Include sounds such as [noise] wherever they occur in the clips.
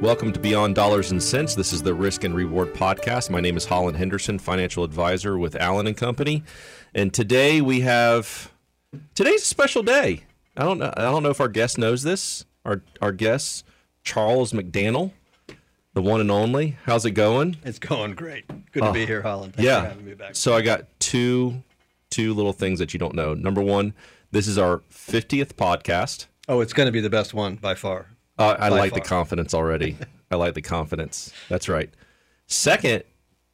Welcome to Beyond Dollars and Cents. This is the Risk and Reward podcast. My name is Hollin Henderson, financial advisor with Allen and Company. And today we have today's a special day. I don't know I don't know if our guest knows this. Our our guest, Charles McDannel, the one and only. How's it going? It's going great. Good to be oh. here, Hollin. Thanks yeah. for having me back. So I got two two little things that you don't know. Number one, this is our 50th podcast. Oh, it's going to be the best one by far. Uh, I like the confidence already. I like the confidence. That's right. Second,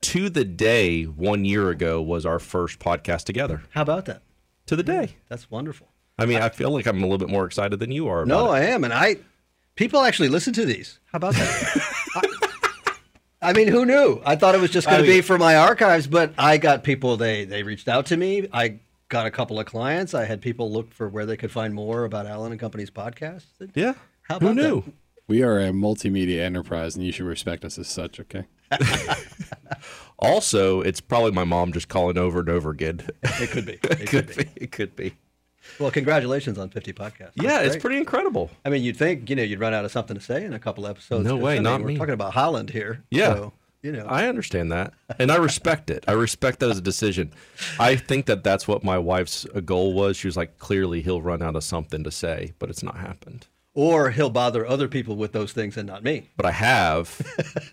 to the day one year ago was our first podcast together. How about that? To the day. That's wonderful. I mean, I feel like I'm a little bit more excited than you are. About No, it. I am, and I people actually listen to these. How about that? I, I mean, who knew? I thought it was just going I to be for my archives, but I got people. They they reached out to me. I got a couple of clients. I had people look for where they could find more about Allen and Company's podcast. yeah. How Who knew? that? We are a multimedia enterprise, and you should respect us as such. Okay. [laughs] Also, it's probably my mom just calling over and over again. It could be. It [laughs] it could could be. be. It could be. Well, congratulations on 50 podcasts. Yeah, That's it's pretty incredible. I mean, you'd think you know you'd run out of something to say in a couple episodes. No 'cause, way, I mean, not we're me. talking about Hollin here. Yeah. so, you know. I understand that, and I respect it. I respect that as a decision. I think that that's what my wife's uh, goal was. She was like, clearly he'll run out of something to say, but it's not happened. Or he'll bother other people with those things and not me. But I have,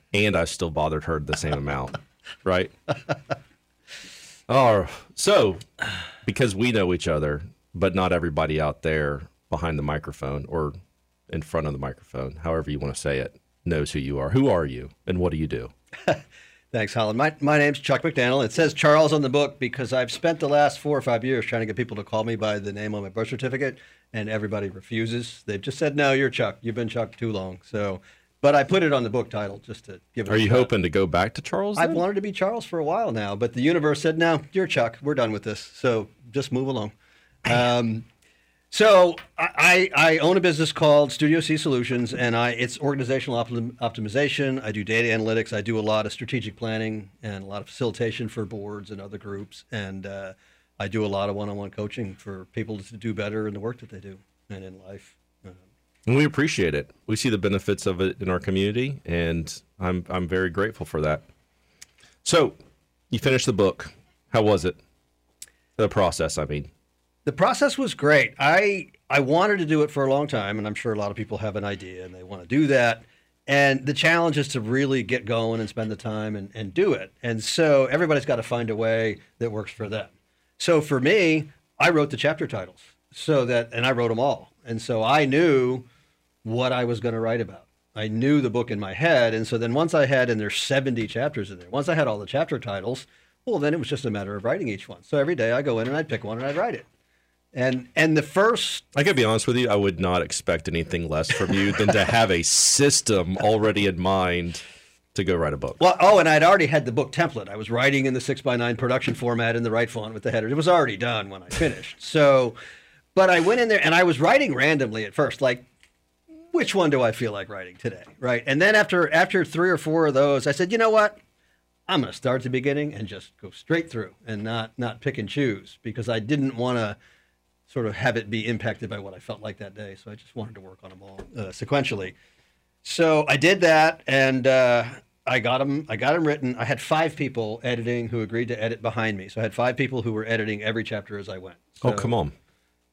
[laughs] and I still bothered her the same amount, right? [laughs] Oh, so because we know each other, but not everybody out there behind the microphone or in front of the microphone, however you want to say it, knows who you are. Who are you, and what do you do? [laughs] Thanks, Hollin. My, my name's Chuck McDannel. It says Charles on the book because I've spent the last four or five years trying to get people to call me by the name on my birth certificate, and everybody refuses. They've just said, "No, you're Chuck. You've been Chuck too long." So, but I put it on the book title just to give it. Are you shot. hoping to go back to Charles? I've then? wanted to be Charles for a while now, but the universe said, "No, you're Chuck. We're done with this. So just move along." Um, so I, I I own a business called Studio C Solutions, and I it's organizational optim, optimization. I do data analytics. I do a lot of strategic planning and a lot of facilitation for boards and other groups, and uh, I do a lot of one-on-one coaching for people to do better in the work that they do and in life. Um, And we appreciate it. We see the benefits of it in our community, and I'm I'm very grateful for that. So, you finished the book. How was it? The process, I mean. The process was great. I I wanted to do it for a long time, and I'm sure a lot of people have an idea and they want to do that. And the challenge is to really get going and spend the time and, and do it. And so everybody's got to find a way that works for them. So for me, I wrote the chapter titles so that, and I wrote them all. And so I knew what I was going to write about. I knew the book in my head. And so then once I had, and there's 70 chapters in there, once I had all the chapter titles, well, then it was just a matter of writing each one. So every day I go in and I'd pick one and I'd write it. And and the first I gotta be honest with you. I would not expect anything less from you than to have a system already in mind to go write a book. well, oh, and I'd already had the book template. I was writing in the six by nine production format in the right font with the header. It was already done when I finished. [laughs] So, but I went in there and I was writing randomly at first, like which one do I feel like writing today, right? And then after after three or four of those, I said, you know what? I'm going to start at the beginning and just go straight through and not not pick and choose because I didn't want to sort of have it be impacted by what I felt like that day. So I just wanted to work on them all uh, sequentially. So I did that, and uh, I got them. I got them written. I had five people editing who agreed to edit behind me. So I had five people who were editing every chapter as I went. oh, come on.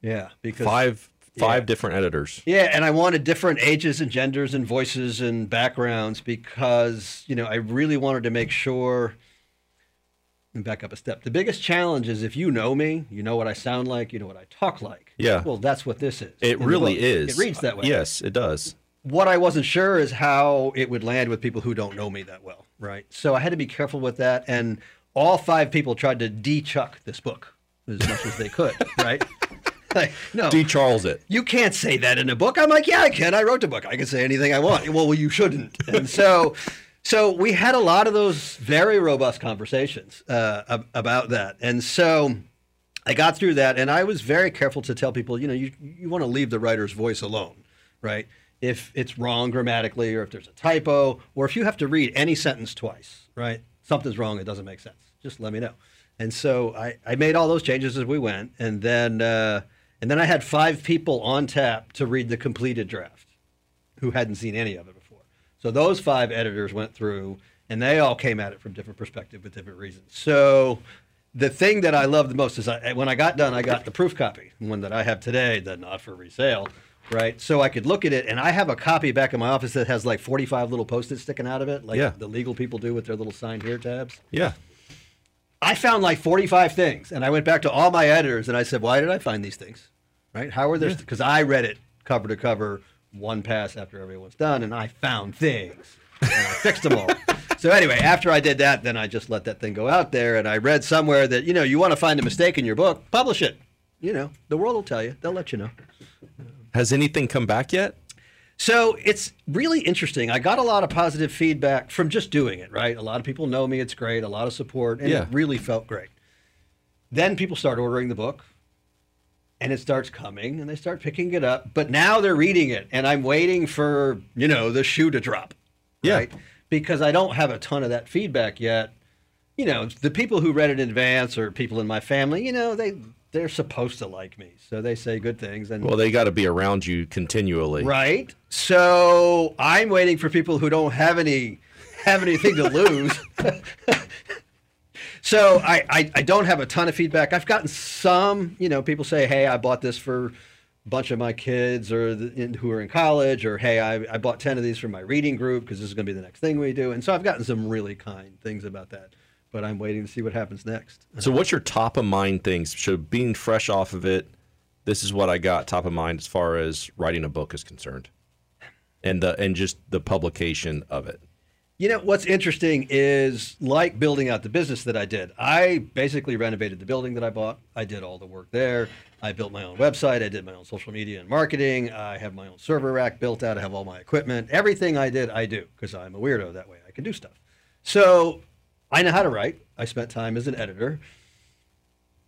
Yeah, because Five five Yeah. different editors. yeah, and I wanted different ages and genders and voices and backgrounds because, you know, I really wanted to make sure. And back up a step. The biggest challenge is if you know me, you know what I sound like, you know what I talk like. Yeah. Well, that's what this is. It really is. It reads that way. Yes, it does. What I wasn't sure is how it would land with people who don't know me that well, right? So I had to be careful with that. And all five people tried to de-chuck this book as much as they could, [laughs] right? [laughs] Like, no, D. Charles it. you can't say that in a book. I'm like, yeah, I can. I wrote the book. I can say anything I want. Well, well, you shouldn't. [laughs] And so, so we had a lot of those very robust conversations uh, about that. And so I got through that, and I was very careful to tell people, you know, you you want to leave the writer's voice alone, right? If it's wrong grammatically, or if there's a typo, or if you have to read any sentence twice, right? Something's wrong. It doesn't make sense. Just let me know. And so I, I made all those changes as we went, and then uh, and then I had five people on tap to read the completed draft, who hadn't seen any of it before. So those five editors went through, and they all came at it from different perspectives with different reasons. So the thing that I love the most is I, when I got done, I got the proof copy, one that I have today, the not for resale, right? So I could look at it, and I have a copy back in my office that has like 45 little post-its sticking out of it, like Yeah. the legal people do with their little sign here tabs. Yeah. I found like 45 things, and I went back to all my editors and I said, "Why did I find these things? Right? How are there? Because I read it cover to cover, one pass after everyone's done, and I found things, and I fixed them all." [laughs] So anyway, after I did that, then I just let that thing go out there, and I read somewhere that you know you want to find a mistake in your book, publish it. You know, the world will tell you; they'll let you know. Has anything come back yet? So it's really interesting. I got a lot of positive feedback from just doing it, right? A lot of people know me. It's great. A lot of support. And Yeah. it really felt great. Then people start ordering the book and it starts coming and they start picking it up. But now they're reading it and I'm waiting for, you know, the shoe to drop. Yeah. Right? Because I don't have a ton of that feedback yet. You know, the people who read it in advance or people in my family, you know, they they're supposed to like me. So they say good things and Well, they got to be around you continually. Right. So I'm waiting for people who don't have any have anything to lose. [laughs] so I, I I don't have a ton of feedback. I've gotten some. You know, people say, "Hey, I bought this for a bunch of my kids or the, in, who are in college," or "Hey, I, I bought ten of these for my reading group because this is going to be the next thing we do." And so I've gotten some really kind things about that. But I'm waiting to see what happens next. So, what's your top of mind things? So, being fresh off of it, this is what I got top of mind as far as writing a book is concerned, and the and just the publication of it. You know, what's interesting is like building out the business that I did. I basically renovated the building that I bought. I did all the work there. I built my own website. I did my own social media and marketing. I have my own server rack built out. I have all my equipment. Everything I did, I do because I'm a weirdo that way. I can do stuff. So I know how to write. I spent time as an editor.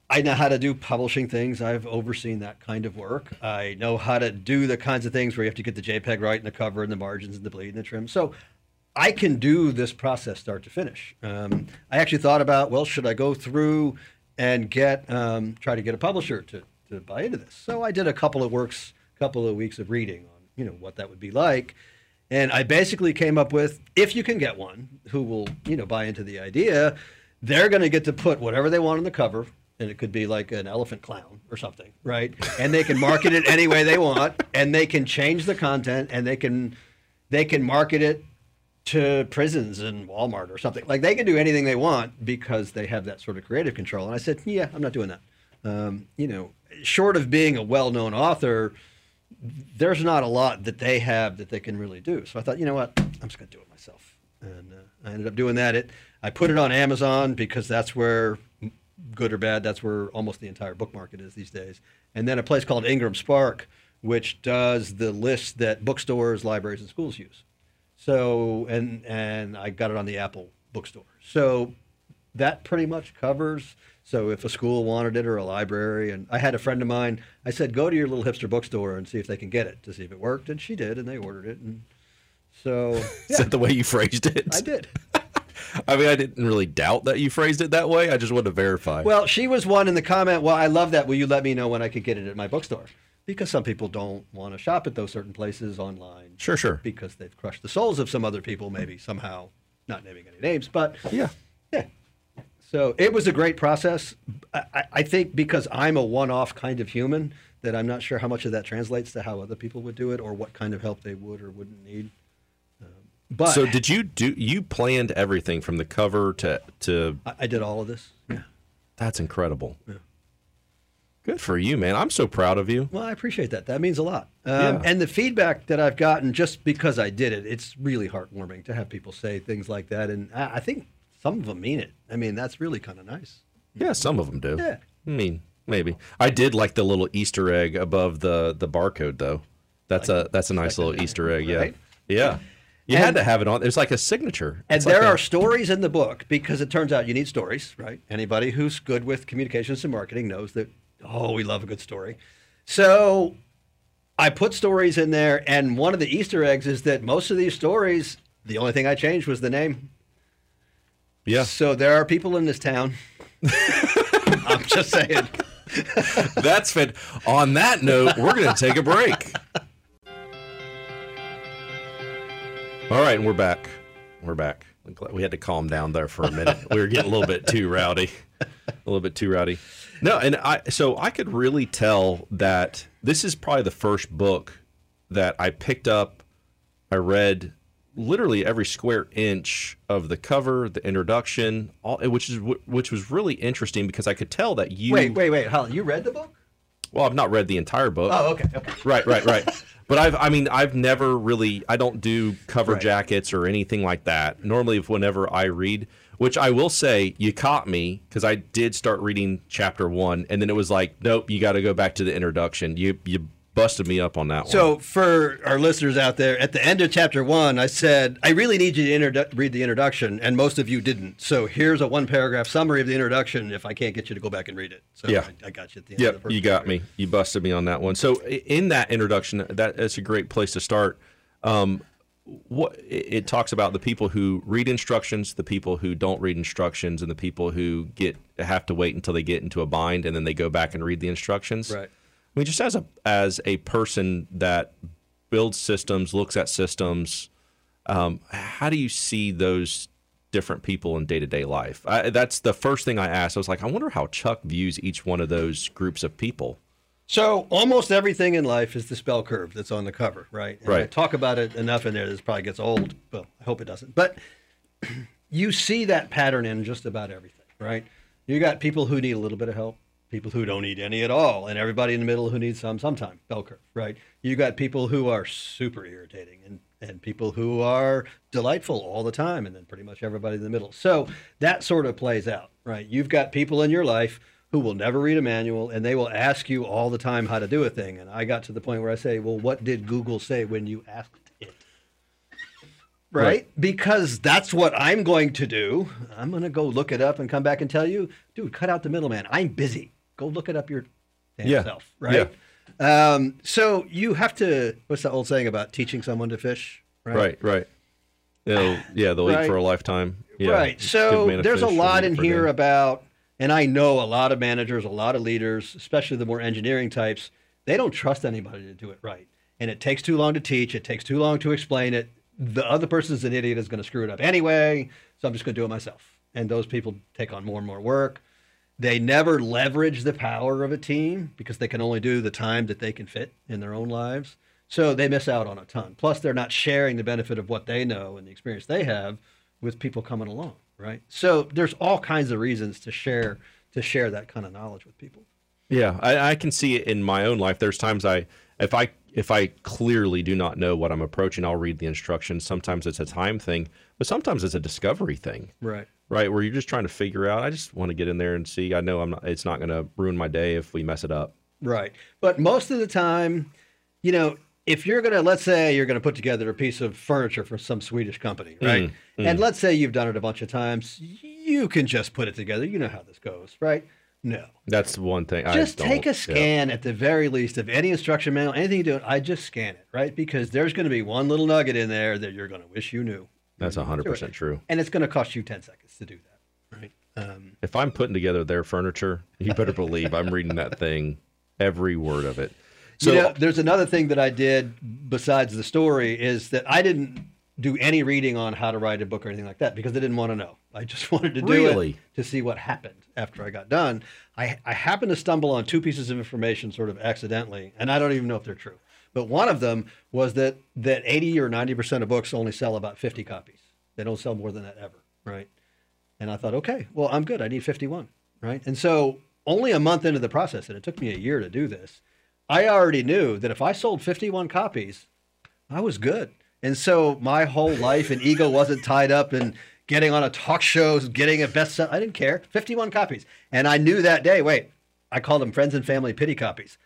I know how to do publishing things. I've overseen that kind of work. I know how to do the kinds of things where you have to get the JPEG right and the cover and the margins and the bleed and the trim. So I can do this process start to finish. Um, I actually thought about, well, should I go through and get um, try to get a publisher to, to buy into this? So I did a couple of works, couple of weeks of reading on you know what that would be like, and I basically came up with if you can get one who will you know buy into the idea, they're going to get to put whatever they want on the cover. And it could be like an elephant clown or something, right? And they can market it any way they want, and they can change the content, and they can they can market it to prisons and Walmart or something. Like they can do anything they want because they have that sort of creative control. And I said, yeah, I'm not doing that. Um, you know, short of being a well-known author, there's not a lot that they have that they can really do. So I thought, you know what, I'm just going to do it myself. And uh, I ended up doing that. It I put it on Amazon because that's where, good or bad, that's where almost the entire book market is these days. And then a place called Ingram Spark, which does the list that bookstores, libraries, and schools use. So and and I got it on the Apple bookstore. So that pretty much covers. So if a school wanted it or a library, and I had a friend of mine, I said, go to your little hipster bookstore and see if they can get it to see if it worked, and she did, and they ordered it, and so [laughs] Is that the way you phrased it? I did. [laughs] I mean, I didn't really doubt that you phrased it that way. I just wanted to verify. Well, she was one in the comment. Well, I love that. Will you let me know when I could get it at my bookstore? Because some people don't want to shop at those certain places online. Sure, sure. Because they've crushed the souls of some other people, maybe somehow, not naming any names, but yeah. So it was a great process. I, I- think because I'm a one-off kind of human, that I'm not sure how much of that translates to how other people would do it, or what kind of help they would or wouldn't need. Um, But So did you do? You planned everything from the cover to to. I, I did all of this. Yeah. That's incredible. Yeah. Good for you, man. I'm so proud of you. Well, I appreciate that. That means a lot. Um, Yeah. And the feedback that I've gotten just because I did it, it's really heartwarming to have people say things like that. And I, I think some of them mean it. I mean, that's really kind of nice. Yeah, some of them do. Yeah. I mean, maybe. I did like the little Easter egg above the the barcode though. That's a that's a nice little Easter egg. Yeah. Right? Yeah. You had to have it on. It's like a signature. And there like a- are stories in the book because it turns out you need stories, right? Anybody who's good with communications and marketing knows that, oh, we love a good story. So I put stories in there, and one of the Easter eggs is that most of these stories, the only thing I changed was the name. Yeah. So there are people in this town. [laughs] I'm just saying. That's fit. On that note, we're going to take a break. All right, and we're back. We're back. We had to calm down there for a minute. we were getting a little bit too rowdy. A little bit too rowdy. No, and I so I could really tell that this is probably the first book that I picked up. I read literally every square inch of the cover, the introduction, all, which is which was really interesting because I could tell that you Wait, wait, wait, Hollin, you read the book? Well, I've not read the entire book. Oh, okay, okay. Right, right, right. [laughs] but I've, I mean, I've never really, I don't do cover Right. jackets or anything like that. Normally, if whenever I read, which I will say, you caught me because I did start reading chapter one, and then it was like, nope, you got to go back to the introduction. You, you busted me up on that one. So, for our listeners out there, at the end of chapter one, I said, I really need you to introdu- read the introduction, and most of you didn't. So, here's a one paragraph summary of the introduction if I can't get you to go back and read it. So, Yeah. I, I got you at the end. Yep, of the first you got me. You busted me on that one. So in that introduction, that that's a great place to start. Um, what it, it talks about the people who read instructions, the people who don't read instructions, and the people who get have to wait until they get into a bind and then they go back and read the instructions. Right. I mean, just as a as a person that builds systems, looks at systems, um, how do you see those different people in day to day life? I, that's the first thing I asked. I was like, I wonder how Chuck views each one of those groups of people. So almost everything in life is the bell curve that's on the cover, right? And I Right. talk about it enough in there. This probably gets old. Well, I hope it doesn't. But [clears throat] you see that pattern in just about everything, right? You got people who need a little bit of help, people who don't eat any at all, and everybody in the middle who needs some sometime. Bell curve, right? You got people who are super irritating and and people who are delightful all the time, and then pretty much everybody in the middle. So that sort of plays out, right? You've got people in your life who will never read a manual and they will ask you all the time how to do a thing. And I got to the point where I say, well, what did Google say when you asked it? Right? Right. Because that's what I'm going to do. I'm going to go look it up and come back and tell you, dude, cut out the middleman. I'm busy. Go look it up your damn Yeah. self. Right. Um, so you have to, what's that old saying about teaching someone to fish? Right, right. They'll, yeah, they'll eat for a lifetime. Yeah. Right. So there's a lot in here about, and I know a lot of managers, a lot of leaders, especially the more engineering types, they don't trust anybody to do it right. And it takes too long to teach. It takes too long to explain it. The other person's an idiot is going to screw it up anyway. So I'm just going to do it myself. And those people take on more and more work. They never leverage the power of a team because they can only do the time that they can fit in their own lives. So they miss out on a ton. Plus, they're not sharing the benefit of what they know and the experience they have with people coming along, right? So there's all kinds of reasons to share to share that kind of knowledge with people. Yeah, I, I can see it in my own life. There's times I, if I, if I clearly do not know what I'm approaching, I'll read the instructions. Sometimes it's a time thing, but sometimes it's a discovery thing, Right. Right? Where you're just trying to figure out. I just want to get in there and see. I know I'm not. It's not going to ruin my day if we mess it up. Right. But most of the time, you know, if you're going to, let's say you're going to put together a piece of furniture for some Swedish company, mm, right? Mm. And let's say you've done it a bunch of times, you can just put it together. You know how this goes, right? No. That's one thing. Just take a scan at the very least of any instruction manual, anything you do, I just scan it, right? Because there's going to be one little nugget in there that you're going to wish you knew. Yeah, that's hundred percent true. And it's going to cost you 10 seconds to do that, right? Um, If I'm putting together their furniture, you better believe I'm reading that thing, every word of it. So you know, there's another thing that I did besides the story is that I didn't do any reading on how to write a book or anything like that because I didn't want to know. I just [laughs] wanted to do Really? it to see what happened after I got done. I, I happened to stumble on two pieces of information sort of accidentally, and I don't even know if they're true. But one of them was that that 80 or 90 percent of books only sell about 50 copies. They don't sell more than that ever, right? And I thought, okay, well, I'm good. I need 51, right? And so only a month into the process, and it took me a year to do this, I already knew that if I sold 51 copies, I was good. And so my whole life and ego wasn't tied up in getting on a talk show, getting a bestseller. I didn't care. 51 copies. And I knew that day, wait, I called them friends and family pity copies.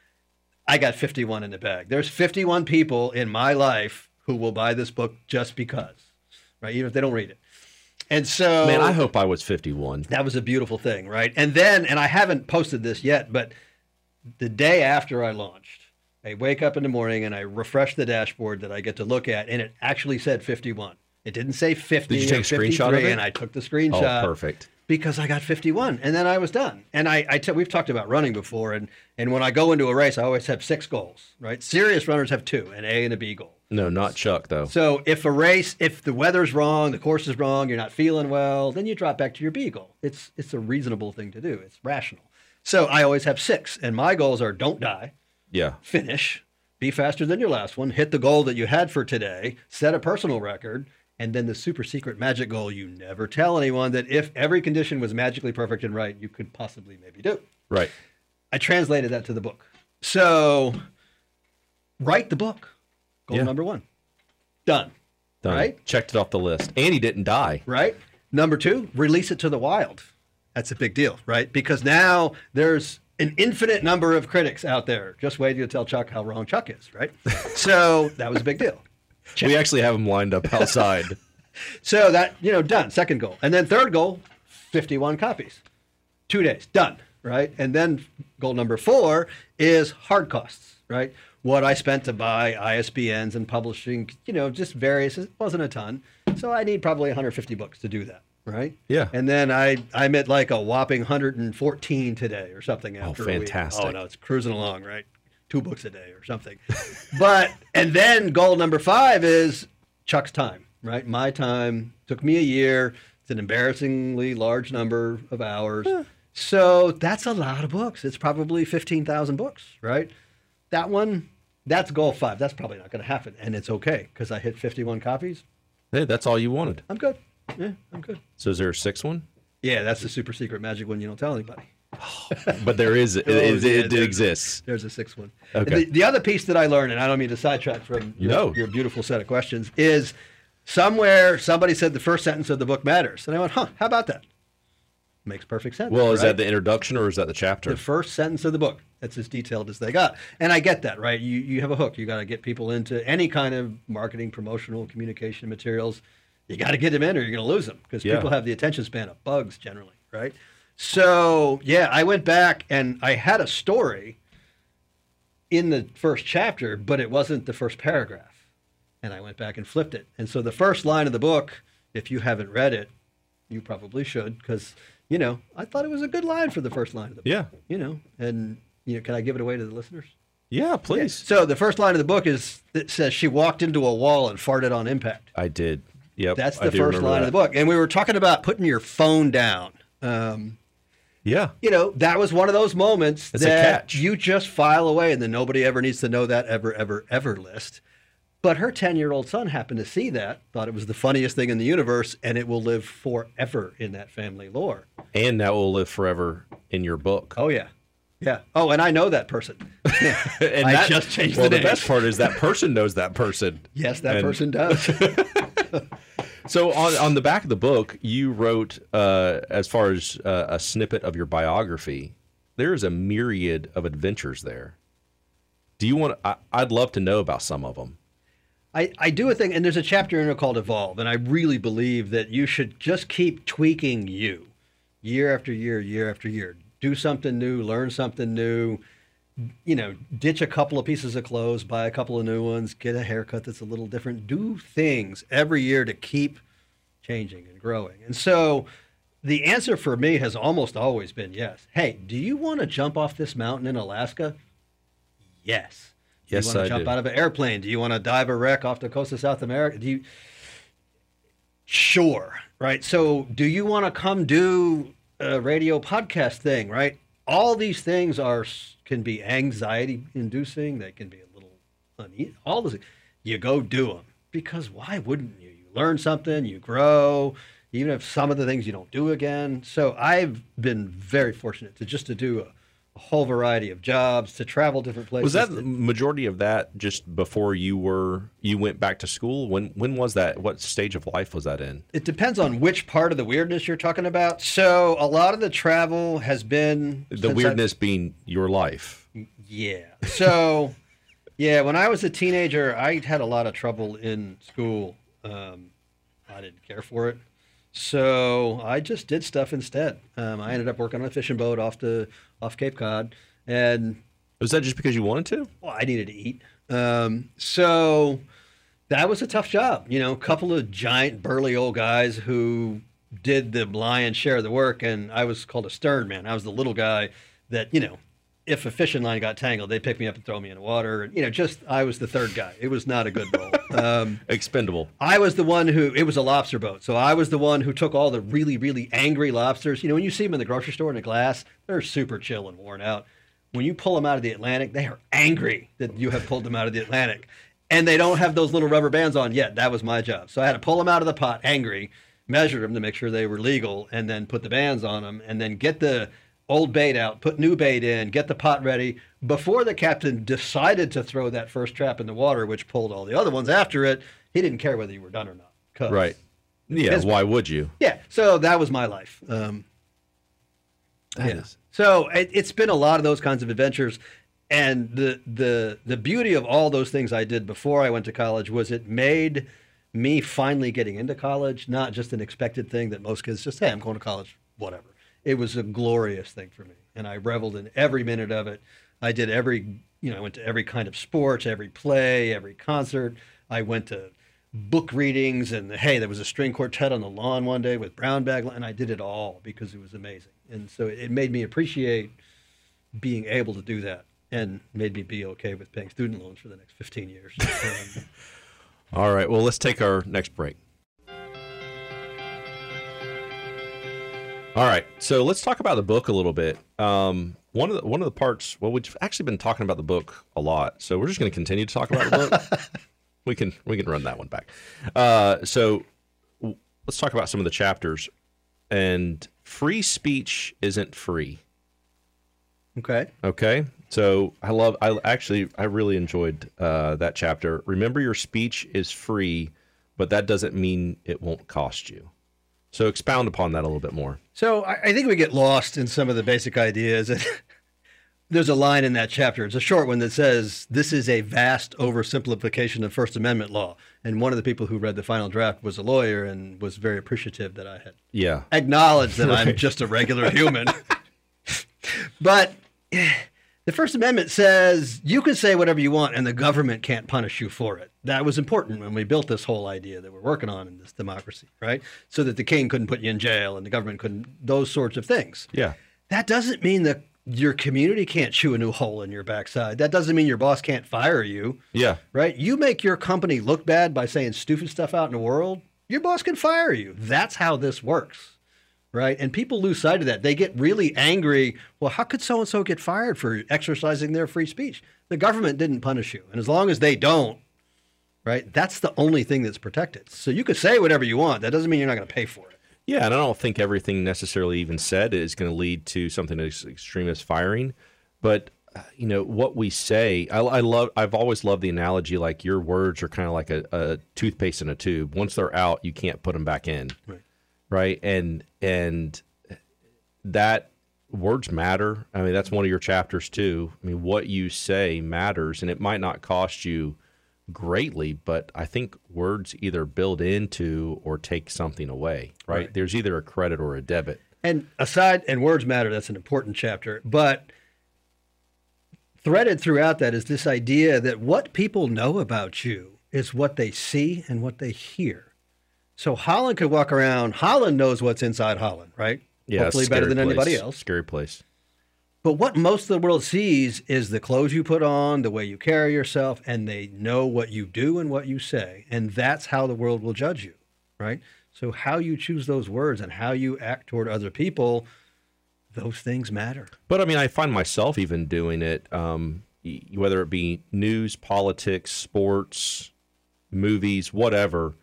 I got 51 in the bag. There's 51 people in my life who will buy this book just because, right? Even if they don't read it. And so man, I hope I was 51. that was a beautiful thing, right? And then, and I haven't posted this yet, but the day after I launched, I wake up in the morning and I refresh the dashboard that I get to look at, and it actually said 51. It didn't say 50 Did you take a screenshot of it? and I took the screenshot. Oh, perfect. Because I got 51, and then I was done. And I, I t- we've talked about running before, and and when I go into a race, I always have six goals, right? Serious runners have two, an A and a B goal. No, not Chuck though. So if a race, if the weather's wrong, the course is wrong, you're not feeling well, then you drop back to your B goal. It's it's a reasonable thing to do. It's rational. So I always have six, and my goals are don't die, Yeah. finish, be faster than your last one, hit the goal that you had for today, set a personal record, and then the super secret magic goal you never tell anyone that if every condition was magically perfect and right, you could possibly maybe do. Right. I translated that to the book. So write the book. Goal Yeah. number one. Done. Done. Right? Checked it off the list. And he didn't die. Right? Number two, release it to the wild. That's a big deal, right? Because now there's an infinite number of critics out there just waiting to tell Chuck how wrong Chuck is, right? [laughs] so that was a big deal. We actually have them lined up outside. [laughs] So that, you know, done. Second goal. And then third goal, 51 copies. Two days, done, right? And then goal number four is hard costs, right? What I spent to buy ISBNs and publishing, you know, just various, it wasn't a ton. So I need probably 150 books to do that, right? Yeah. And then I, I'm at like a whopping 114 today or something oh, after a week. fantastic. Oh, no, it's cruising along, right? Two books a day or something. but, and then goal number five is Chuck's time, right? My time took me a year. It's an embarrassingly large number of hours. So that's a lot of books. It's probably 15,000 books, right? That one, that's goal five. That's probably not going to happen. And it's okay because I hit 51 copies. hey, that's all you wanted. I'm good. Yeah, I'm good. So is there a sixth one? Yeah, that's the super secret magic one you don't tell anybody. [laughs] But there is. It, [laughs] Oh, it, yeah, it there's- exists. There's a sixth one. Okay. The, the other piece that I learned, and I don't mean to sidetrack from your, No. your beautiful set of questions, is somewhere somebody said the first sentence of the book matters. And I went, huh, how about that? Makes perfect sense. Well, is right? that the introduction or is that the chapter? the first sentence of the book. That's as detailed as they got. And I get that, right? You you have a hook. You got to get people into any kind of marketing, promotional, communication materials. You got to get them in, or you're going to lose them because Yeah. people have the attention span of bugs generally, right? So yeah, I went back and I had a story in the first chapter, but it wasn't the first paragraph. And I went back and flipped it. And so the first line of the book, if you haven't read it, you probably should because you know I thought it was a good line for the first line of the book. Yeah. You know, and you know, can I give it away to the listeners? yeah, please. So the first line of the book is it says she walked into a wall and farted on impact. I did. Yep. That's the do first line that. of the book, and we were talking about putting your phone down. Um, Yeah. you know, that was one of those moments It's that you just file away, and then nobody ever needs to know that ever, ever, ever list. But her 10 year old son happened to see that, thought it was the funniest thing in the universe, and it will live forever in that family lore. And that will live forever in your book. Oh, yeah. Yeah. Oh, and I know that person. [laughs] and I that- just changed well, the the best part is that person knows that person. Yes, that And- person does. [laughs] [laughs] So on on the back of the book, you wrote uh, as far as uh, a snippet of your biography. There is a myriad of adventures there. Do you want? I, I'd love to know about some of them. I, I do a thing, and there's a chapter in it called Evolve, and I really believe that you should just keep tweaking you year after year, year after year. Do something new, learn something new, you know, ditch a couple of pieces of clothes, buy a couple of new ones, get a haircut that's a little different. Do things every year to keep changing and growing. And so the answer for me has almost always been yes. Hey, do you want to jump off this mountain in Alaska? Yes. Do Yes, you want I to jump do. out of an airplane? Do you want to dive a wreck off the coast of South America? Do you? Sure, right. So, do you want to come do a radio podcast thing? Right. All these things are can be anxiety inducing. They can be a little uneasy. All those. You go do them because why wouldn't you? You learn something. You grow. Even if some of the things you don't do again. So I've been very fortunate to just to do a, a whole variety of jobs, to travel different places. Was that the majority of that just before you were you went back to school? When when was that? What stage of life was that in? It depends on which part of the weirdness you're talking about. So a lot of the travel has been The since I- weirdness being your life. yeah. So yeah, when I was a teenager, I had a lot of trouble in school. Um, I didn't care for it, so I just did stuff instead. Um, I ended up working on a fishing boat off the off Cape Cod, and Was that just because you wanted to? well, I needed to eat. Um, so that was a tough job. You know, a couple of giant, burly old guys who did the lion's share of the work, and I was called a stern man. I was the little guy that, you know, if a fishing line got tangled, they'd pick me up and throw me in the water. And, you know, just I was the third guy. It was not a good role. [laughs] Um, Expendable. I was the one who it was a lobster boat, so I was the one who took all the really, really angry lobsters. You know, when you see them in the grocery store in a glass, they're super chill and worn out. When you pull them out of the Atlantic, they are angry that you have pulled them out of the Atlantic, and they don't have those little rubber bands on yet. That was my job, so I had to pull them out of the pot angry, measure them to make sure they were legal, and then put the bands on them, and then get the old bait out, put new bait in, get the pot ready before the captain decided to throw that first trap in the water, which pulled all the other ones after it. He didn't care whether you were done or not. Right. Yeah. Why would you? Yeah. So that was my life. Um, That yeah. is- So it, it's been a lot of those kinds of adventures, and the the the beauty of all those things I did before I went to college was it made me finally getting into college not just an expected thing that most kids just say I'm going to college, whatever. It was a glorious thing for me, and I reveled in every minute of it. I did every you know I went to every kind of sports, every play, every concert. I went to book readings and hey, there was a string quartet on the lawn one day with brown bag, and I did it all because it was amazing. And so it made me appreciate being able to do that, and made me be okay with paying student loans for the next 15 years. [laughs] Um, All right. Well, let's take our next break. All right. So let's talk about the book a little bit. Um, one of the one of the parts. Well, we've actually been talking about the book a lot, so we're just going to continue to talk about the book. [laughs] we can we can run that one back. Uh, so w- let's talk about some of the chapters. And free speech isn't free. okay. Okay. So I love, I actually, I really enjoyed uh, that chapter. Remember, your speech is free, but that doesn't mean it won't cost you. So expound upon that a little bit more. So I, I think we get lost in some of the basic ideas. [laughs] There's a line in that chapter. It's a short one that says, "This is a vast oversimplification of First Amendment law." And one of the people who read the final draft was a lawyer and was very appreciative that I had Yeah. acknowledged that I'm [laughs] just a regular human. [laughs] but the First Amendment says you can say whatever you want and the government can't punish you for it. That was important when we built this whole idea that we're working on in this democracy, right? So that the king couldn't put you in jail and the government couldn't, those sorts of things. Yeah. That doesn't mean that your community can't chew a new hole in your backside. That doesn't mean your boss can't fire you, Yeah. right? You make your company look bad by saying stupid stuff out in the world, your boss can fire you. That's how this works, right? And people lose sight of that. They get really angry. Well, how could so and so get fired for exercising their free speech? The government didn't punish you. And as long as they don't, right, that's the only thing that's protected. So you could say whatever you want. That doesn't mean you're not going to pay for it. Yeah. And I don't think everything necessarily even said is going to lead to something as extreme as firing. But, uh, you know, what we say, I, I love, I've always loved the analogy like your words are kind of like a, a toothpaste in a tube. Once they're out, you can't put them back in. Right. Right and and that words matter i mean that's one of your chapters too i mean what you say matters and it might not cost you greatly but i think words either build into or take something away right, Right. there's either a credit or a debit And aside, and words matter, that's an important chapter. But threaded throughout that is this idea that what people know about you is what they see and what they hear. So Hollin could walk around, Hollin knows what's inside Hollin, right? yeah Hopefully better than anybody place. else. scary place But what most of the world sees is the clothes you put on, the way you carry yourself, and they know what you do and what you say. And that's how the world will judge you, right? So, how you choose those words and how you act toward other people, those things matter. But I mean, I find myself even doing it, um, whether it be news, politics, sports, movies, whatever,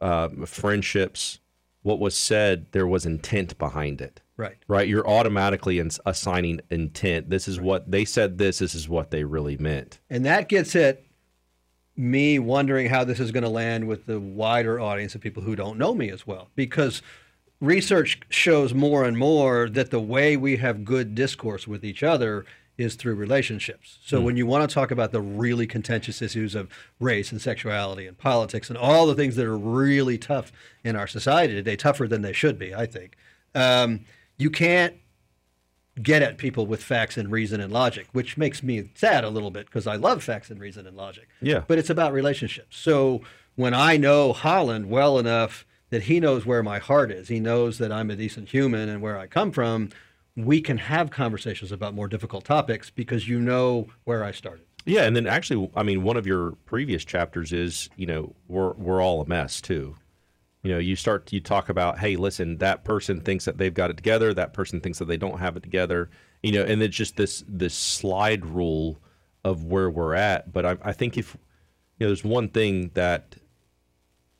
uh, friendships. What was said, there was intent behind it, Right. right? You're automatically ins- assigning intent. This is what they said. This. This is what they really meant. And that gets at me wondering how this is going to land with the wider audience of people who don't know me as well. Because research shows more and more that the way we have good discourse with each other is through relationships. So when you want to talk about the really contentious issues of race and sexuality and politics and all the things that are really tough in our society today, tougher than they should be, I think, um, you can't get at people with facts and reason and logic, which makes me sad a little bit because I love facts and reason and logic. Yeah. But it's about relationships. So when I know Hollin well enough that he knows where my heart is, he knows that I'm a decent human and where I come from, we can have conversations about more difficult topics because you know where I started. Yeah, and then actually, I mean, one of your previous chapters is, you know, we're we're all a mess too. You know, you start you talk about, hey, listen, that person thinks that they've got it together, that person thinks that they don't have it together. You know, and it's just this this slide rule of where we're at. But I, I think if you know, there's one thing that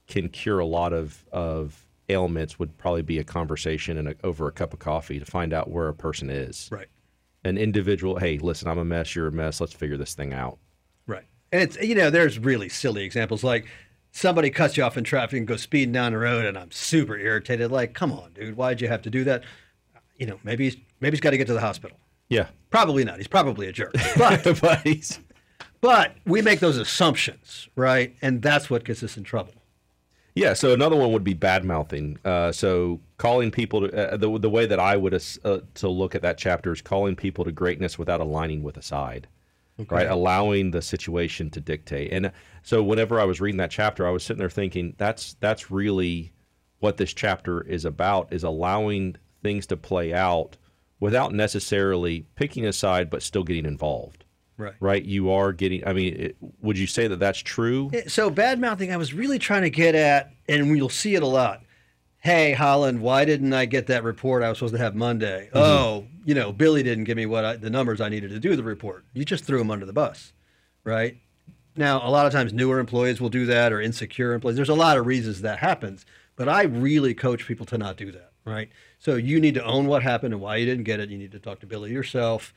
can cure a lot of of ailments would probably be a conversation and a, over a cup of coffee to find out where a person is. Right. An individual, hey, listen, I'm a mess, you're a mess. Let's figure this thing out. Right. And it's you know, there's really silly examples like somebody cuts you off in traffic and goes speeding down the road and I'm super irritated. Like, come on, dude, why'd you have to do that? You know, maybe he's maybe he's got to get to the hospital. Yeah. Probably not. He's probably a jerk. But [laughs] but he's but we make those assumptions, right? And that's what gets us in trouble. Yeah, so another one would be bad mouthing. Uh, so calling people to uh, the the way that I would uh, to look at that chapter is calling people to greatness without aligning with a side, right? Allowing the situation to dictate. And so whenever I was reading that chapter, I was sitting there thinking that's that's really what this chapter is about is allowing things to play out without necessarily picking a side, but still getting involved. Right. Right? You are getting. I mean, it, would you say that that's true? Eh, so bad mouthing, I was really trying to get at, and you'll see it a lot. Hey, Hollin, why didn't I get that report I was supposed to have Monday? Mm-hmm. Oh, you know, Billy didn't give me what I, the numbers I needed to do the report. You just threw him under the bus, right? Now, a lot of times newer employees will do that or insecure employees. There's a lot of reasons that happens, but I really coach people to not do that, right? So you need to own what happened and why you didn't get it. You need to talk to Billy yourself.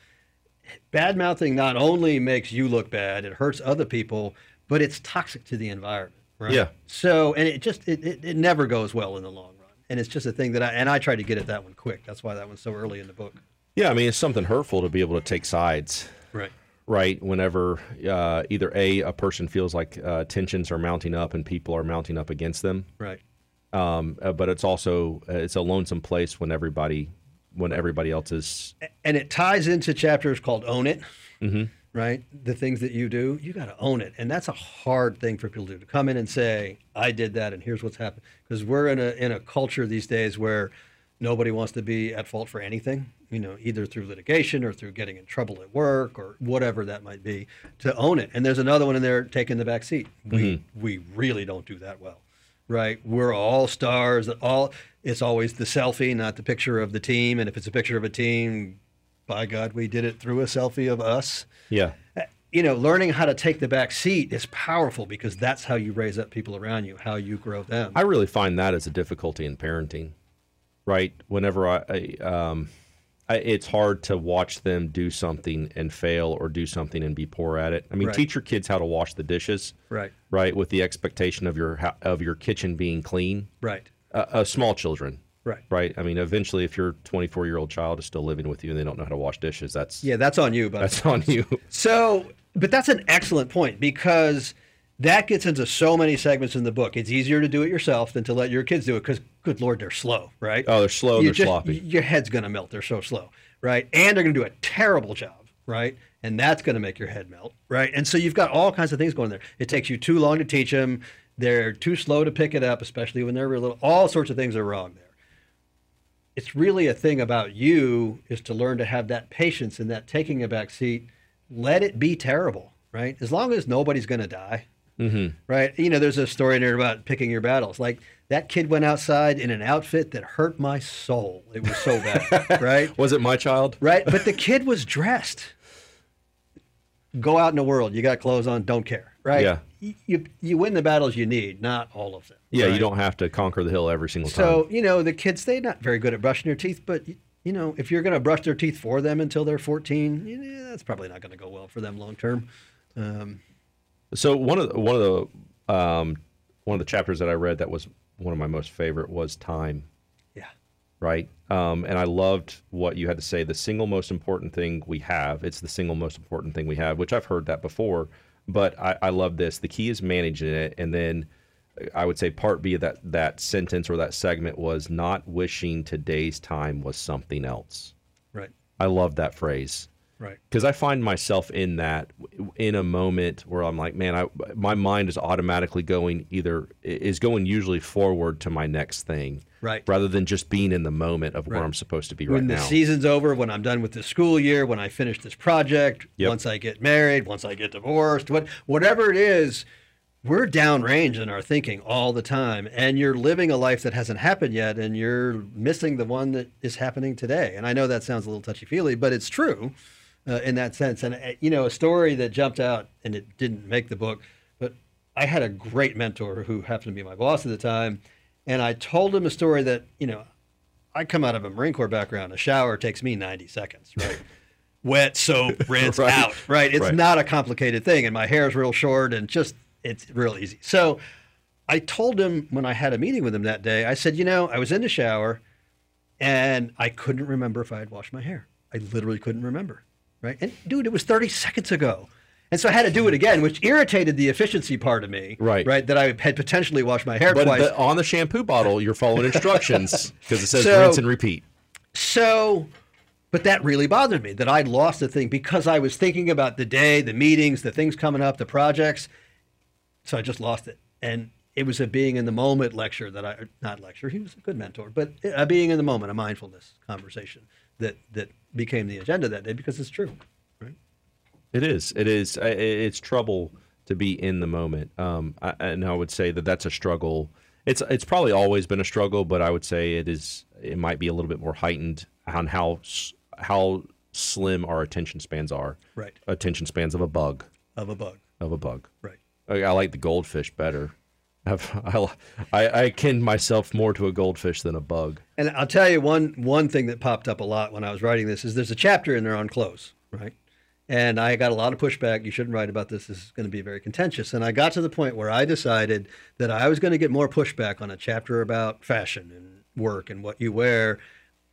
Bad mouthing not only makes you look bad, it hurts other people, but it's toxic to the environment, right? Yeah. So, and it just, it, it, it never goes well in the long run. And it's just a thing that I, and I tried to get at that one quick. That's why that one's so early in the book. Yeah, I mean, it's something hurtful to be able to take sides. Right. right? Whenever uh, either a a person feels like uh, tensions are mounting up and people are mounting up against them, Right. um, uh, but it's also uh, it's a lonesome place when everybody when everybody else is and it ties into chapters called own it Mm-hmm. right? The things that you do you got to own it. And that's a hard thing for people to do to come in and say i did that and here's what's happened. Because we're in a in a culture these days where nobody wants to be at fault for anything you know either through litigation or through getting in trouble at work or whatever that might be to own it. And there's another one in there taking the back seat. We we really don't do that well right? We're all stars. All it's always the selfie, not the picture of the team. And if it's a picture of a team, by God, we did it through a selfie of us. yeah You know, learning how to take the back seat is powerful because that's how you raise up people around you, how you grow them. I really find that as a difficulty in parenting, right? Whenever I, I, um, it's hard to watch them do something and fail or do something and be poor at it. I mean, Right. teach your kids how to wash the dishes, right, right? With the expectation of your of your kitchen being clean. right, Uh, uh, small children, right. right? I mean, eventually, if your 24 year old child is still living with you and they don't know how to wash dishes, that's Yeah, that's on you, but that's on you. So, but that's an excellent point because that gets into so many segments in the book. It's easier to do it yourself than to let your kids do it because, good lord, they're slow, right? Oh, they're slow, You they're just- sloppy. Your head's going to melt. They're so slow, right? And they're going to do a terrible job, right? And that's going to make your head melt, right? And so you've got all kinds of things going there. It takes you too long to teach them. They're too slow to pick it up, especially when they're real little. All sorts of things are wrong there it's really a thing about you is to learn to have that patience and that taking a back seat. Let it be terrible, right? As long as nobody's going to die, mm-hmm. right? You know, there's a story in there about picking your battles. Like that kid went outside in an outfit that hurt my soul. It was so bad, [laughs] right? Was it my child? Right? But the kid was dressed. Go out in the world. You got clothes on. Don't care, right? Yeah. You, you, you win the battles you need, not all of them. Yeah, right? you don't have to conquer the hill every single time. So you know the kids they're not very good at brushing their teeth, but y- you know if you're going to brush their teeth for them until they're 14, yeah, that's probably not going to go well for them long term. Um, So one of the, one of the um, one of the chapters that I read that was one of my most favorite was time, yeah, right? Um, and I loved what you had to say. The single most important thing we have. It's the single most important thing we have, which I've heard that before. But I, I love this. The key is managing it, and then I would say part B of that that sentence or that segment was not wishing today's time was something else. right, I love that phrase right, because I find myself in that in a moment where I'm like, man, I my mind is automatically going either is going usually forward to my next thing, Right. rather than just being in the moment of where Right. I'm supposed to be right when the season's over, when I'm done with the school year, when I finish this project, Yep. once I get married, once I get divorced, what whatever it is, we're downrange in our thinking all the time, and you're living a life that hasn't happened yet, and you're missing the one that is happening today. And I know that sounds a little touchy feely, but it's true uh, in that sense. And uh, you know, a story that jumped out, and it didn't make the book, but I had a great mentor who happened to be my boss at the time, and I told him a story that you know I come out of a Marine Corps background. A shower takes me 90 seconds, right? [laughs] Wet, soap, rinse, Right. out, right? It's Right. not a complicated thing. And my hair is real short and just, it's real easy. So I told him when I had a meeting with him that day, I said, you know, I was in the shower and I couldn't remember if I had washed my hair. I literally couldn't remember, right? And dude, it was 30 seconds ago. And so I had to do it again, which irritated the efficiency part of me, Right. Right, that I had potentially washed my hair but twice. the, on the shampoo bottle, you're following instructions [laughs] because it says So- rinse and repeat. So, but that really bothered me that I'd lost the thing because I was thinking about the day, the meetings, the things coming up, the projects. So I just lost it. And it was a being in the moment lecture that I, not lecture, he was a good mentor, but a being in the moment, a mindfulness conversation that, that became the agenda that day because it's true. Right. It is. It is. It's trouble to be in the moment. Um, I, and I would say that that's a struggle. It's it's probably always been a struggle, but I would say it is. It might be a little bit more heightened on how how slim our attention spans are. Right. Attention spans of a bug. Of a bug. Of a bug. Right. I, I like the goldfish better. I've, I, I I akin myself more to a goldfish than a bug. And I'll tell you one one thing that popped up a lot when I was writing this is there's a chapter in there on clothes, right? And I got a lot of pushback. You shouldn't write about this. This is going to be very contentious. And I got to the point where I decided that I was going to get more pushback on a chapter about fashion and work and what you wear.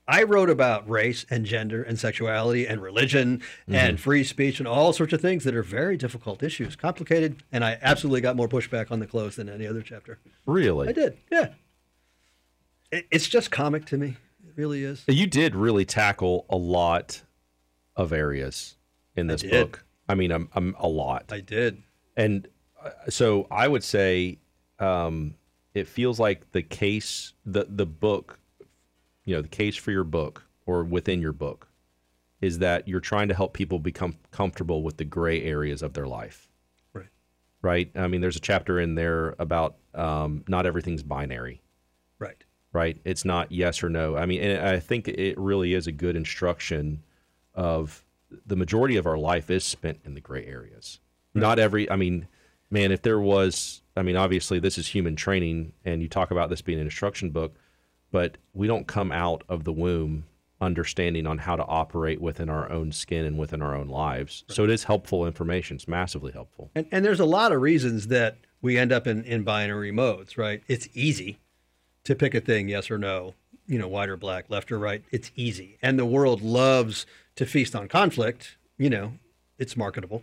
I wrote about race and gender and sexuality and religion and free speech and all sorts of things that are very difficult issues, complicated. And I absolutely got more pushback on the clothes than any other chapter. Really? I did, yeah. It, it's just comic to me. It really is. You did really tackle a lot of areas in this did. book. I mean, I'm a lot. I did. And uh, so I would say um, it feels like the case, the the book, you know, the case for your book or within your book is that you're trying to help people become comfortable with the gray areas of their life. Right. Right. I mean, there's a chapter in there about um, not everything's binary Right. right? It's not yes or no. I mean, and I think it really is a good instruction of the majority of our life is spent in the gray areas. Not every, I mean, man, if there was, I mean, obviously this is human training and you talk about this being an instruction book, but we don't come out of the womb understanding on how to operate within our own skin and within our own lives. So it is helpful information. It's massively helpful. And, and there's a lot of reasons that we end up in, in binary modes, right? It's easy to pick a thing, yes or no, you know, white or black, left or right. It's easy. And the world loves to feast on conflict. You know, it's marketable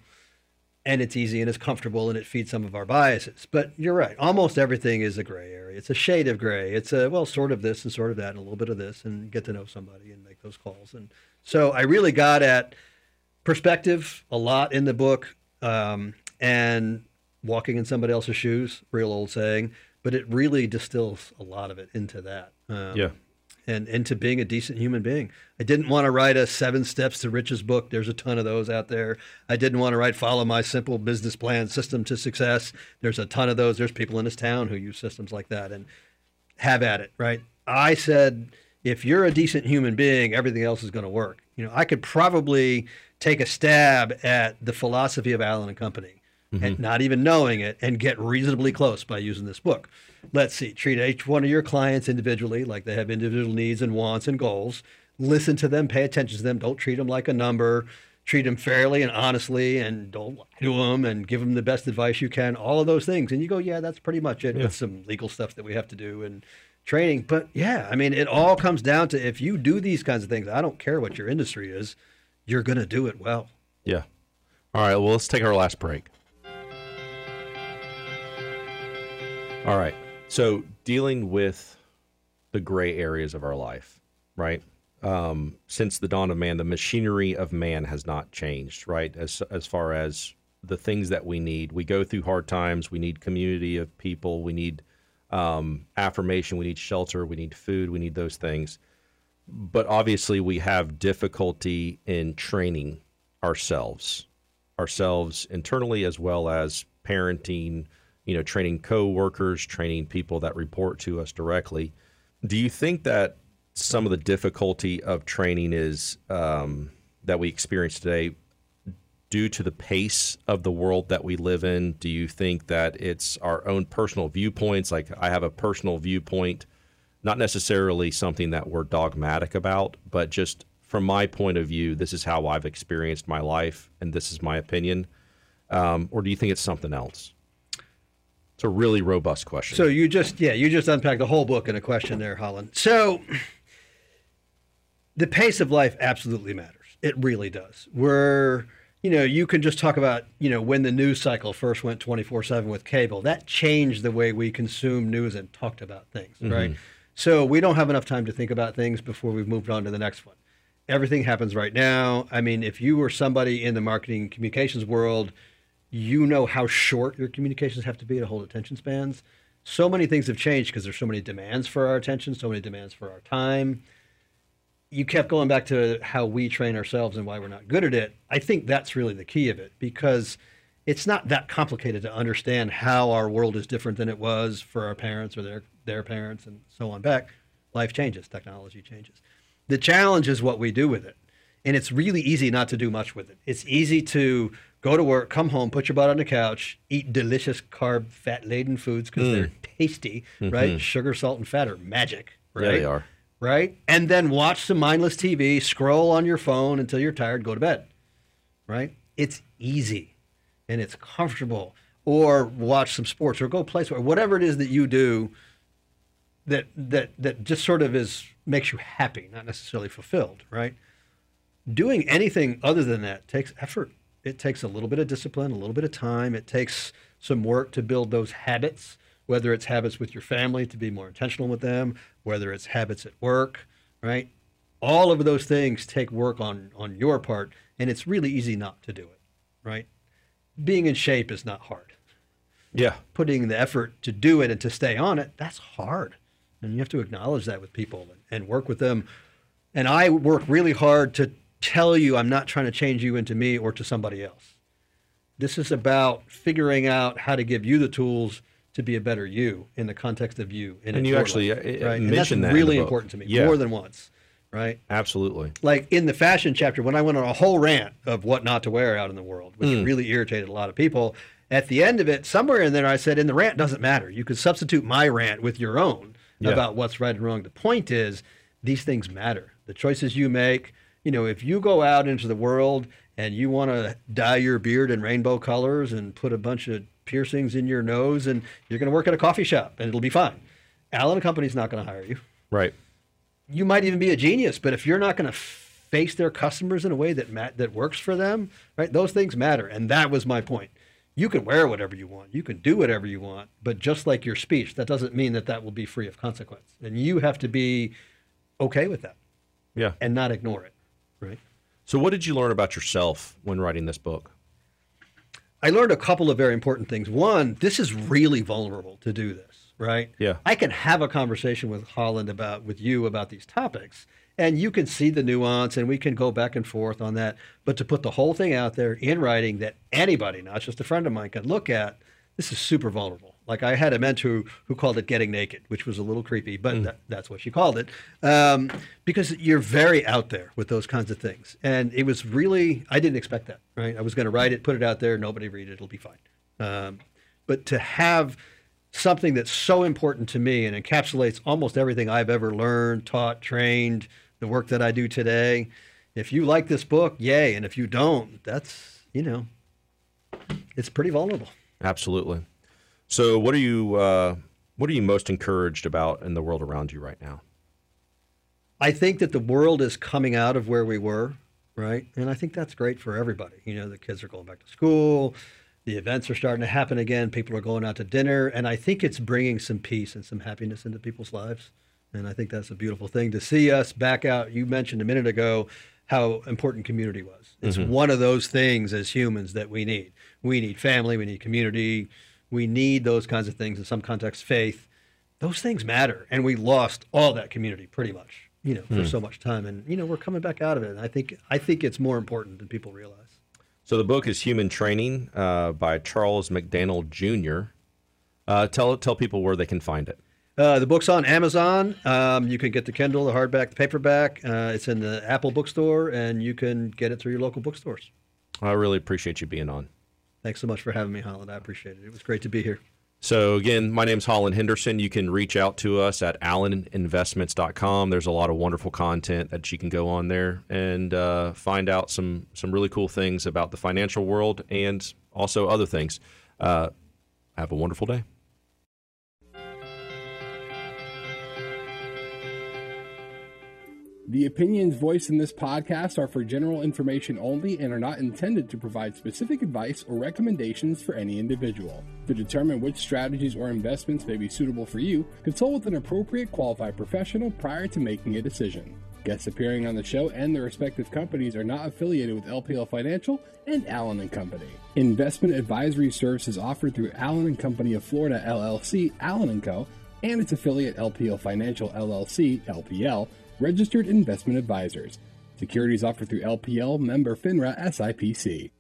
and it's easy and it's comfortable and it feeds some of our biases. But you're right. Almost everything is a gray area. It's a shade of gray. It's a, well, sort of this and sort of that and a little bit of this and get to know somebody and make those calls. And so I really got at perspective a lot in the book um, and walking in somebody else's shoes, real old saying, but it really distills a lot of it into that. Um, Yeah. And into being a decent human being. I didn't want to write a seven steps to riches book. There's a ton of those out there. I didn't want to write follow my simple business plan system to success. There's a ton of those. There's people in this town who use systems like that and have at it, right? I said, if you're a decent human being, everything else is going to work. You know, I could probably take a stab at the philosophy of Allen and Company and mm-hmm. not even knowing it and get reasonably close by using this book. Let's see, treat each one of your clients individually, like they have individual needs and wants and goals. Listen to them, pay attention to them. Don't treat them like a number. Treat them fairly and honestly, and don't lie to them, and give them the best advice you can. All of those things, and you go, yeah, that's pretty much it. With some legal stuff that we have to do and training, but yeah, I mean, it all comes down to if you do these kinds of things. I don't care what your industry is, you're going to do it well. Yeah. All right. Well, let's take our last break. All right. So, dealing with the gray areas of our life, right? Um, since the dawn of man, the machinery of man has not changed, right? As as far as the things that we need, we go through hard times. We need community of people. We need um, affirmation, we need shelter, we need food, we need those things. But obviously, we have difficulty in training ourselves, ourselves internally as well as parenting. You know, training coworkers, training people that report to us directly. Do you think that some of the difficulty of training is um, that we experience today due to the pace of the world that we live in? Do you think that it's our own personal viewpoints? Like I have a personal viewpoint, not necessarily something that we're dogmatic about, but just from my point of view, this is how I've experienced my life, and this is my opinion. Um, or do you think it's something else? It's a really robust question. So you just yeah, you just unpacked the whole book in a question there, Hollin. So the pace of life absolutely matters. It really does. We're you know, you can just talk about, you know, when the news cycle first went 24/7 with cable. That changed the way we consume news and talked about things, mm-hmm. right? So we don't have enough time to think about things before we've moved on to the next one. Everything happens right now. I mean, if you were somebody in the marketing communications world, you know how short your communications have to be to hold attention spans. So many things have changed because there's so many demands for our attention, so many demands for our time. You kept going back to how we train ourselves and why we're not good at it. I think that's really the key of it because it's not that complicated to understand how our world is different than it was for our parents or their their parents and so on back. Life changes, technology changes. The challenge is what we do with it. And it's really easy not to do much with it. It's easy to go to work, come home, put your butt on the couch, eat delicious carb, fat laden foods because mm. they're tasty, mm-hmm. right? Sugar, salt, and fat are magic, right? Yeah, they are. Right? And then watch some mindless TV, scroll on your phone until you're tired, go to bed, right? It's easy and it's comfortable. Or watch some sports or go play sport, whatever it is that you do that that that just sort of is makes you happy, not necessarily fulfilled, right? Doing anything other than that takes effort it takes a little bit of discipline, a little bit of time. It takes some work to build those habits, whether it's habits with your family to be more intentional with them, whether it's habits at work, right? All of those things take work on on your part, and it's really easy not to do it, right? Being in shape is not hard. Yeah. Putting the effort to do it and to stay on it, that's hard. And you have to acknowledge that with people and, and work with them. And I work really hard to tell you I'm not trying to change you into me or to somebody else. This is about figuring out how to give you the tools to be a better you in the context of you. and you actually life, uh, right? mentioned and that's that really important to me yeah. more than once, right? Absolutely. Like in the fashion chapter, when I went on a whole rant of what not to wear out in the world, which mm. really irritated a lot of people. At the end of it, somewhere in there, I said, "In the rant doesn't matter. You could substitute my rant with your own yeah. about what's right and wrong. The point is, these things matter. The choices you make." You know, if you go out into the world and you want to dye your beard in rainbow colors and put a bunch of piercings in your nose and you're going to work at a coffee shop and it'll be fine. Allen Company's not going to hire you. Right. You might even be a genius, but if you're not going to face their customers in a way that mat- that works for them, right? Those things matter, and that was my point. You can wear whatever you want, you can do whatever you want, but just like your speech, that doesn't mean that that will be free of consequence, and you have to be okay with that. Yeah. And not ignore it. Right. So, what did you learn about yourself when writing this book? I learned a couple of very important things. One, this is really vulnerable to do this, right? Yeah. I can have a conversation with Hollin about with you about these topics, and you can see the nuance, and we can go back and forth on that. But to put the whole thing out there in writing that anybody, not just a friend of mine, can look at, this is super vulnerable. Like I had a mentor who, who called it getting naked, which was a little creepy, but mm. that's what she called it. Um, because you're very out there with those kinds of things. And it was really, I didn't expect that, right? I was going to write it, put it out there, nobody read it, it'll be fine. Um, but to have something that's so important to me and encapsulates almost everything I've ever learned, taught, trained, the work that I do today. If you like this book, yay. And if you don't, that's, you know, it's pretty vulnerable. Absolutely. So, what are you uh, what are you most encouraged about in the world around you right now? I think that the world is coming out of where we were, right? And I think that's great for everybody. You know, the kids are going back to school, the events are starting to happen again, people are going out to dinner, and I think it's bringing some peace and some happiness into people's lives. And I think that's a beautiful thing to see us back out. You mentioned a minute ago how important community was. It's mm-hmm. one of those things as humans that we need. We need family, we need community, we need those kinds of things in some context, faith. those things matter, and we lost all that community pretty much, you know, for so much time, and you know, we're coming back out of it. And I think I think it's more important than people realize. So the book is Human Training uh, by Charles McDannel Jr. Uh, tell tell people where they can find it. Uh, the book's on Amazon. Um, you can get the Kindle, the hardback, the paperback. Uh, it's in the Apple bookstore, and you can get it through your local bookstores. I really appreciate you being on. Thanks so much for having me, Hollin. I appreciate it. It was great to be here. So again, my name's Hollin Henderson. You can reach out to us at alleninvestments.com. There's a lot of wonderful content that you can go on there and uh, find out some some really cool things about the financial world and also other things. Uh, have a wonderful day. The opinions voiced in this podcast are for general information only and are not intended to provide specific advice or recommendations for any individual. To determine which strategies or investments may be suitable for you, consult with an appropriate qualified professional prior to making a decision. Guests appearing on the show and their respective companies are not affiliated with LPL Financial and Allen and Company. Investment advisory services offered through Allen and Company of Florida LLC, Allen and Co, and its affiliate LPL Financial LLC, LPL, registered investment advisors. Securities offered through LPL member FINRA SIPC.